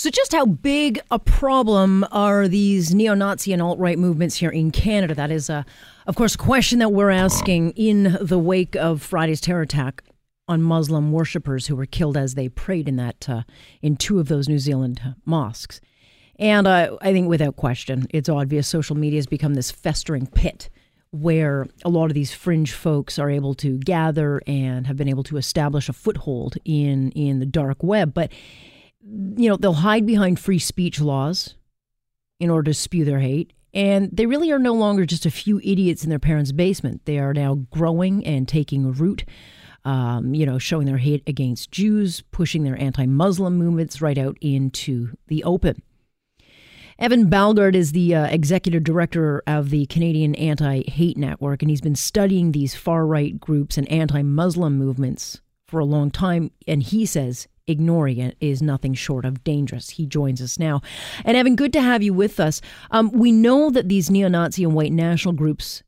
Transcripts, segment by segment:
So, just how big a problem are these neo Nazi and alt right movements here in Canada? That is, uh, of course, a question that we're asking in the wake of Friday's terror attack on Muslim worshippers who were killed as they prayed in that uh, in two of those New Zealand mosques. And uh, I think, without question, it's obvious social media has become this festering pit where a lot of these fringe folks are able to gather and have been able to establish a foothold in in the dark web. But you know, they'll hide behind free speech laws in order to spew their hate. And they really are no longer just a few idiots in their parents' basement. They are now growing and taking root, um, you know, showing their hate against Jews, pushing their anti Muslim movements right out into the open. Evan Balgord is the uh, executive director of the Canadian Anti Hate Network, and he's been studying these far right groups and anti Muslim movements for a long time. And he says ignoring it is nothing short of dangerous. He joins us now. And Evan, good to have you with us. Um, we know that these neo Nazi and white national groups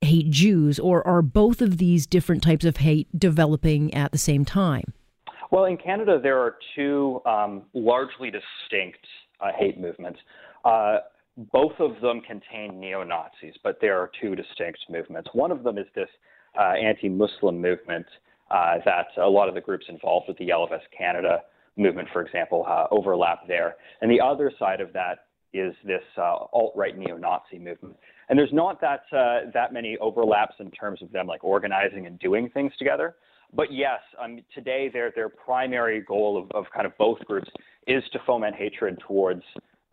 hate Jews, or are both of these different types of hate developing at the same time? Well, in Canada, there are two um, largely distinct uh, hate movements. Uh, both of them contain neo Nazis, but there are two distinct movements. One of them is this uh, anti Muslim movement that a lot of the groups involved with the Yellow Vest Canada movement, for example, uh, overlap there. And the other side of that is this uh, alt-right neo-Nazi movement. And there's not that uh, that many overlaps in terms of them like organizing and doing things together. But yes, um, today their their primary goal of, of kind of both groups is to foment hatred towards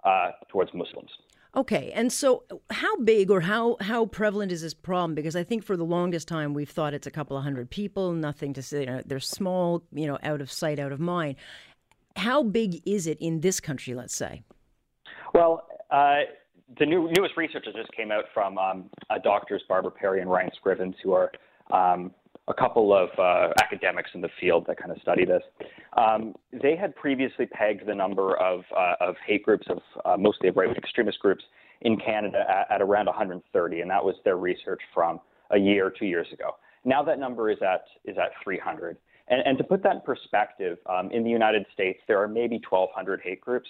uh, towards Muslims. Okay, and so how big or how how prevalent is this problem? Because I think for the longest time we've thought it's a couple of hundred people, nothing to say. You know, they're small, you know, out of sight, out of mind. How big is it in this country? Let's say. Well, uh, the new, newest research that just came out from um, uh, doctors Barbara Perry and Ryan Scrivens, who are um, a couple of uh, academics in the field that kind of study this. Um, they had previously pegged the number of, uh, of hate groups, of uh, mostly of right extremist groups in Canada at, at, around 130, and that was their research from a year, two years ago. Now that number is at is at 300. And, and to put that in perspective, um, in the United States, there are maybe 1,200 hate groups.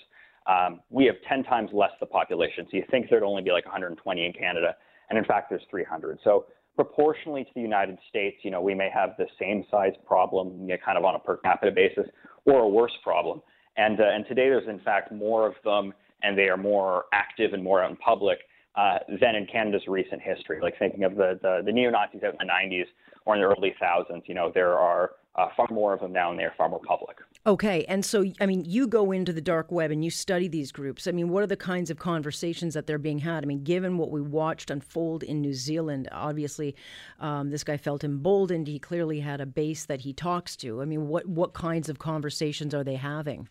Um, we have 10 times less the population, so you think there'd only be like 120 in Canada, and in fact, there's 300. So proportionally to the United States, you know, we may have the same size problem, you know, kind of on a per capita basis, or a worse problem. And, uh, and today there's in fact more of them, and they are more active and more out in public uh, than in Canada's recent history. Like thinking of the, the, the neo-Nazis out in the 90s or in the early thousands, you know, there are uh, far more of them now and they're far more public. Okay. And so, I mean, you go into the dark web and you study these groups. I mean, what are the kinds of conversations that they're being had? I mean, given what we watched unfold in New Zealand, obviously um, this guy felt emboldened. He clearly had a base that he talks to. I mean, what, what kinds of conversations are they having?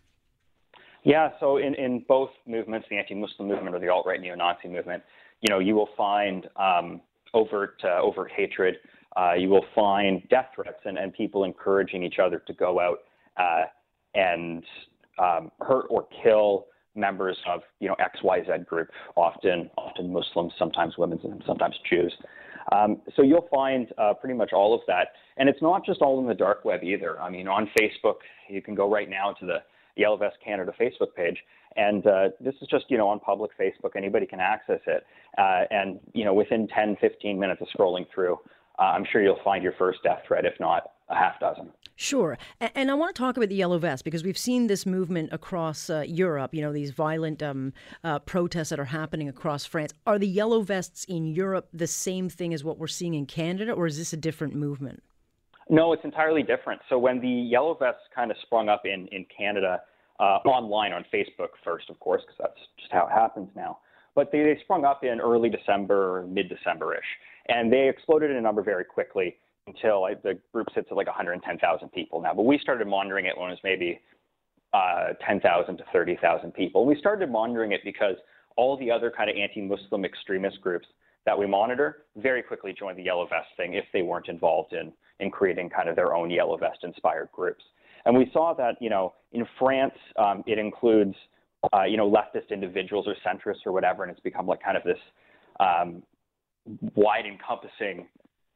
Yeah, so in, in both movements, the anti-Muslim movement or the alt-right neo-Nazi movement, you know, you will find um, overt uh, overt hatred. Uh, you will find death threats and, and people encouraging each other to go out uh, and um, hurt or kill members of you know XYZ group, often often Muslims, sometimes women, sometimes Jews. Um, so you'll find uh, pretty much all of that, and it's not just all in the dark web either. I mean, on Facebook, you can go right now to the Yellow Vest Canada Facebook page, and uh, this is just you know on public Facebook. Anybody can access it, uh, and you know within 10, 15 minutes of scrolling through, uh, I'm sure you'll find your first death threat, if not a half dozen. Sure. And I want to talk about the Yellow Vest because we've seen this movement across uh, Europe, you know, these violent um, uh, protests that are happening across France. Are the Yellow Vests in Europe the same thing as what we're seeing in Canada, or is this a different movement? No, it's entirely different. So when the Yellow Vests kind of sprung up in, in Canada, uh, online on Facebook first, of course, because that's just how it happens now. But they, they sprung up in early December, mid December ish. And they exploded in a number very quickly until the group sits at like 110,000 people now. But we started monitoring it when it was maybe uh, 10,000 to 30,000 people. We started monitoring it because all the other kind of anti-Muslim extremist groups that we monitor very quickly joined the yellow vest thing if they weren't involved in in creating kind of their own yellow vest inspired groups. And we saw that you know in France um, it includes uh, you know leftist individuals or centrists or whatever, and it's become like kind of this um, wide encompassing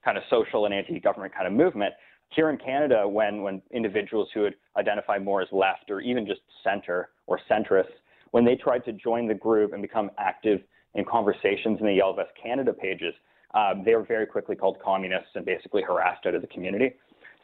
kind of social and anti-government kind of movement. Here in Canada, when, when individuals who would identify more as left or even just center or centrists, when they tried to join the group and become active in conversations in the Yellow Vest Canada pages, uh, they were very quickly called communists and basically harassed out of the community.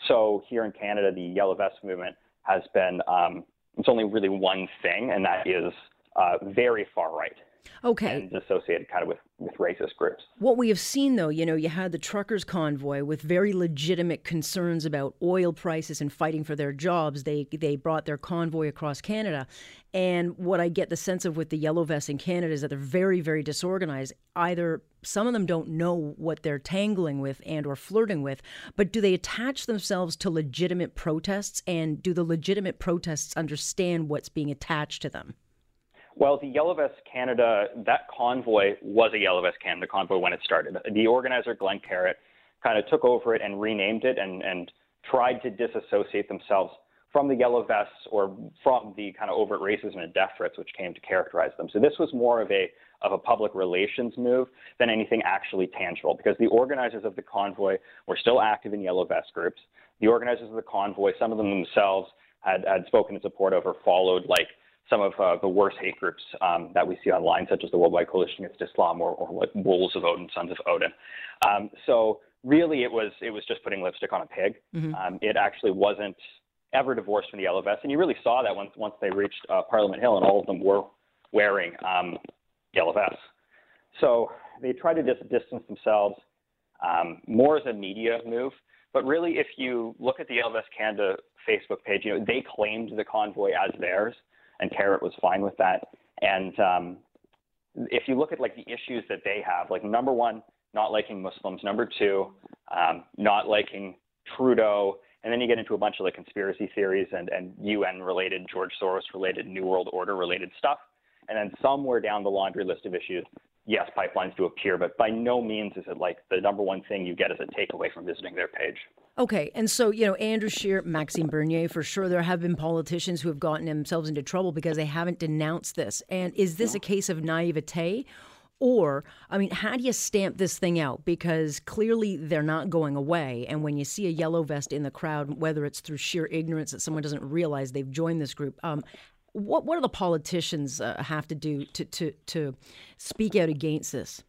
So here in Canada, the Yellow Vest movement has been, um, it's only really one thing, and that is uh, very far right. Okay. And associated kind of with, with racist groups. What we have seen, though, you know, you had the truckers' convoy with very legitimate concerns about oil prices and fighting for their jobs. They they brought their convoy across Canada, and what I get the sense of with the yellow vests in Canada is that they're very very disorganized. Either some of them don't know what they're tangling with and or flirting with, but do they attach themselves to legitimate protests, and do the legitimate protests understand what's being attached to them? Well, the Yellow Vest Canada, that convoy was a Yellow Vest Canada convoy when it started. The organizer, Glen Carritt, kind of took over it and renamed it and, and tried to disassociate themselves from the Yellow Vests or from the kind of overt racism and death threats which came to characterize them. So this was more of a of a public relations move than anything actually tangible because the organizers of the convoy were still active in Yellow Vest groups. The organizers of the convoy, some of them themselves had, had spoken in support of or followed like some of uh, the worst hate groups um, that we see online, such as the Worldwide Coalition Against Islam or, or what Wolves of Odin, Sons of Odin. Um, so really, it was it was just putting lipstick on a pig. Mm-hmm. Um, it actually wasn't ever divorced from the yellow vest, and you really saw that once once they reached uh, Parliament Hill, and all of them were wearing um, yellow vests. So they tried to dis- distance themselves um, more as a media move. But really, if you look at the Yellow Vest Canada Facebook page, you know they claimed the convoy as theirs and Carritt was fine with that. And um, if you look at like the issues that they have, like number one, not liking Muslims. Number two, um, not liking Trudeau. And then you get into a bunch of like conspiracy theories and, and UN related, George Soros related, New World Order related stuff. And then somewhere down the laundry list of issues, yes, pipelines do appear, but by no means is it like the number one thing you get as a takeaway from visiting their page. Okay, and so you know Andrew Scheer, Maxime Bernier, for sure. There have been politicians who have gotten themselves into trouble because they haven't denounced this. And is this a case of naivete? Or, I mean, how do you stamp this thing out? Because clearly they're not going away. And when you see a yellow vest in the crowd, whether it's through sheer ignorance that someone doesn't realize they've joined this group, um, what what do the politicians uh, have to do to, to to speak out against this?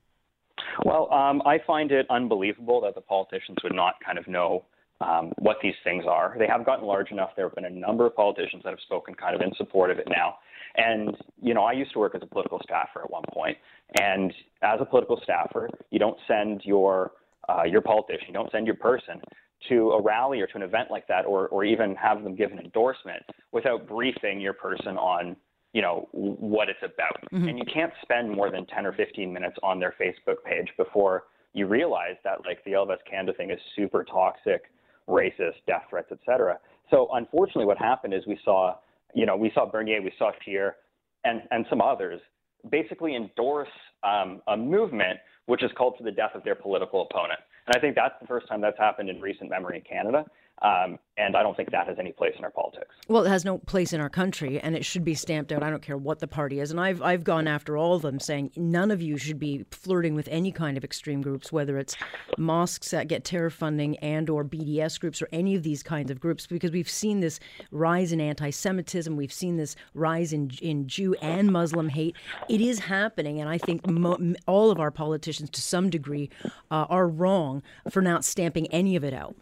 Well, um, I find it unbelievable that the politicians would not kind of know um, what these things are. They have gotten large enough. There have been a number of politicians that have spoken kind of in support of it now. And, you know, I used to work as a political staffer at one point. And as a political staffer, you don't send your, uh, your politician, you don't send your person to a rally or to an event like that, or, or even have them give an endorsement without briefing your person on, you know, what it's about. Mm-hmm. And you can't spend more than 10 or 15 minutes on their Facebook page before you realize that, like, the Vest Canada thing is super toxic racist, death threats, etc. So unfortunately, what happened is we saw, you know, we saw Bernier, we saw Scheer, and and some others basically endorse um, a movement which is called for the death of their political opponent. And I think that's the first time that's happened in recent memory in Canada. Um, and I don't think that has any place in our politics. Well, it has no place in our country, and it should be stamped out. I don't care what the party is, and I've I've gone after all of them, saying none of you should be flirting with any kind of extreme groups, whether it's mosques that get terror funding and or BDS groups or any of these kinds of groups, because we've seen this rise in anti-Semitism, we've seen this rise in in Jew and Muslim hate. It is happening, and I think mo- all of our politicians, to some degree, uh, are wrong for not stamping any of it out.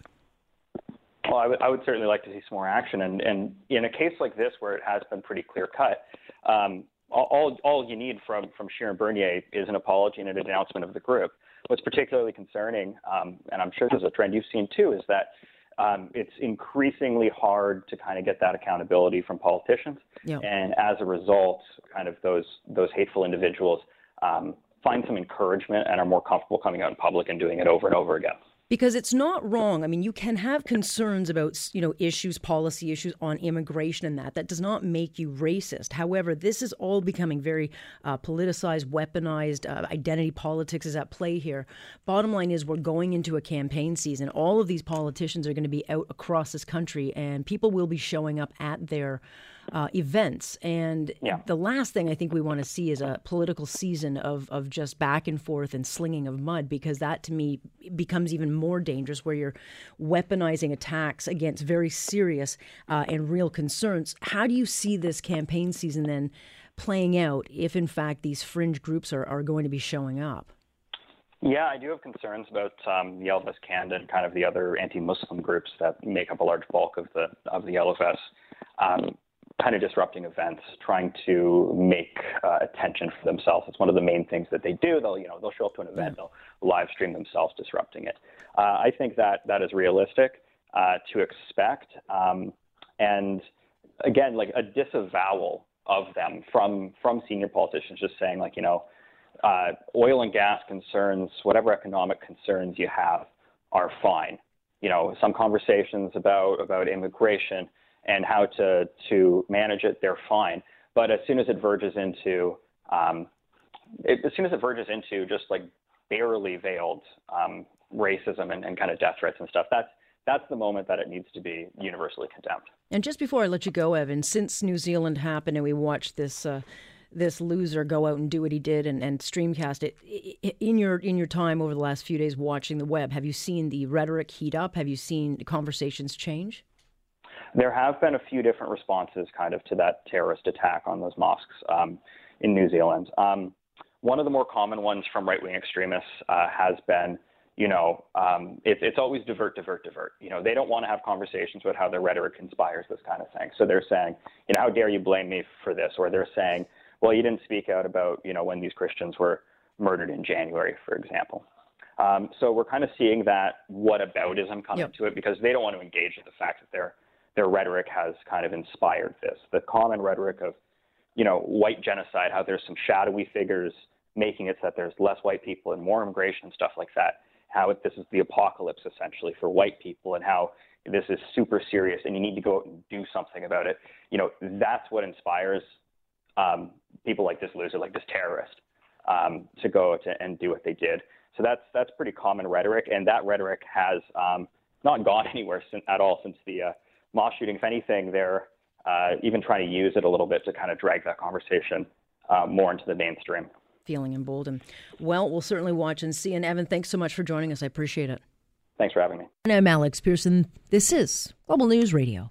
Well, I would, certainly like to see some more action. And, and in a case like this, where it has been pretty clear cut, um, all, all you need from, from and Bernier is an apology and an announcement of the group. What's particularly concerning, um, and I'm sure there's a trend you've seen too, is that um, it's increasingly hard to kind of get that accountability from politicians. Yep. And as a result, kind of those, those hateful individuals um, find some encouragement and are more comfortable coming out in public and doing it over and over again. Because it's not wrong. I mean, you can have concerns about, you know, issues, policy issues on immigration and that. That does not make you racist. However, this is all becoming very uh, politicized, weaponized. Uh, identity politics is at play here. Bottom line is, we're going into a campaign season. All of these politicians are going to be out across this country, and people will be showing up at their uh, events. And yeah. the last thing I think we want to see is a political season of, of just back and forth and slinging of mud, because that to me becomes even more dangerous where you're weaponizing attacks against very serious uh, and real concerns. How do you see this campaign season then playing out if, in fact, these fringe groups are, are going to be showing up? Yeah, I do have concerns about um, the LFS Canada and kind of the other anti-Muslim groups that make up a large bulk of the of the LFS. Um, kind of disrupting events, trying to make uh, attention for themselves. It's one of the main things that they do. They'll, you know, they'll show up to an event, they'll live stream themselves disrupting it. Uh, I think that that is realistic uh, to expect, um, and again, like a disavowal of them from from senior politicians, just saying like, you know, uh, oil and gas concerns, whatever economic concerns you have, are fine. You know, some conversations about about immigration and how to to manage it, they're fine. But as soon as it verges into um, it, as soon as it verges into just like barely veiled um, racism and, and kind of death threats and stuff, that's that's the moment that it needs to be universally condemned. And just before I let you go, Evan, since New Zealand happened and we watched this uh, this loser go out and do what he did and, and streamcast it, in your in your time over the last few days watching the web, have you seen the rhetoric heat up? Have you seen conversations change? There have been a few different responses kind of to that terrorist attack on those mosques um, in New Zealand. Um, one of the more common ones from right wing extremists uh, has been, you know, um, it, it's always divert, divert, divert. You know, they don't want to have conversations about how their rhetoric inspires this kind of thing. So they're saying, you know, how dare you blame me for this? Or they're saying, well, you didn't speak out about, you know, when these Christians were murdered in January, for example. Um, so we're kind of seeing that what aboutism come yep. into it because they don't want to engage with the fact that they're their rhetoric has kind of inspired this. The common rhetoric of, you know, white genocide, how there's some shadowy figures making it so that there's less white people and more immigration and stuff like that. How it, this is the apocalypse essentially for white people and how this is super serious and you need to go out and do something about it. You know, that's what inspires um, people like this loser, like this terrorist, um, to go to, and do what they did. So that's that's pretty common rhetoric, and that rhetoric has um, not gone anywhere since, at all since the uh, mosque shooting, if anything, they're uh, even trying to use it a little bit to kind of drag that conversation uh, more into the mainstream. Feeling emboldened. Well, we'll certainly watch and see. And Evan, thanks so much for joining us. I appreciate it. Thanks for having me. And I'm Alex Pierson. This is Global News Radio.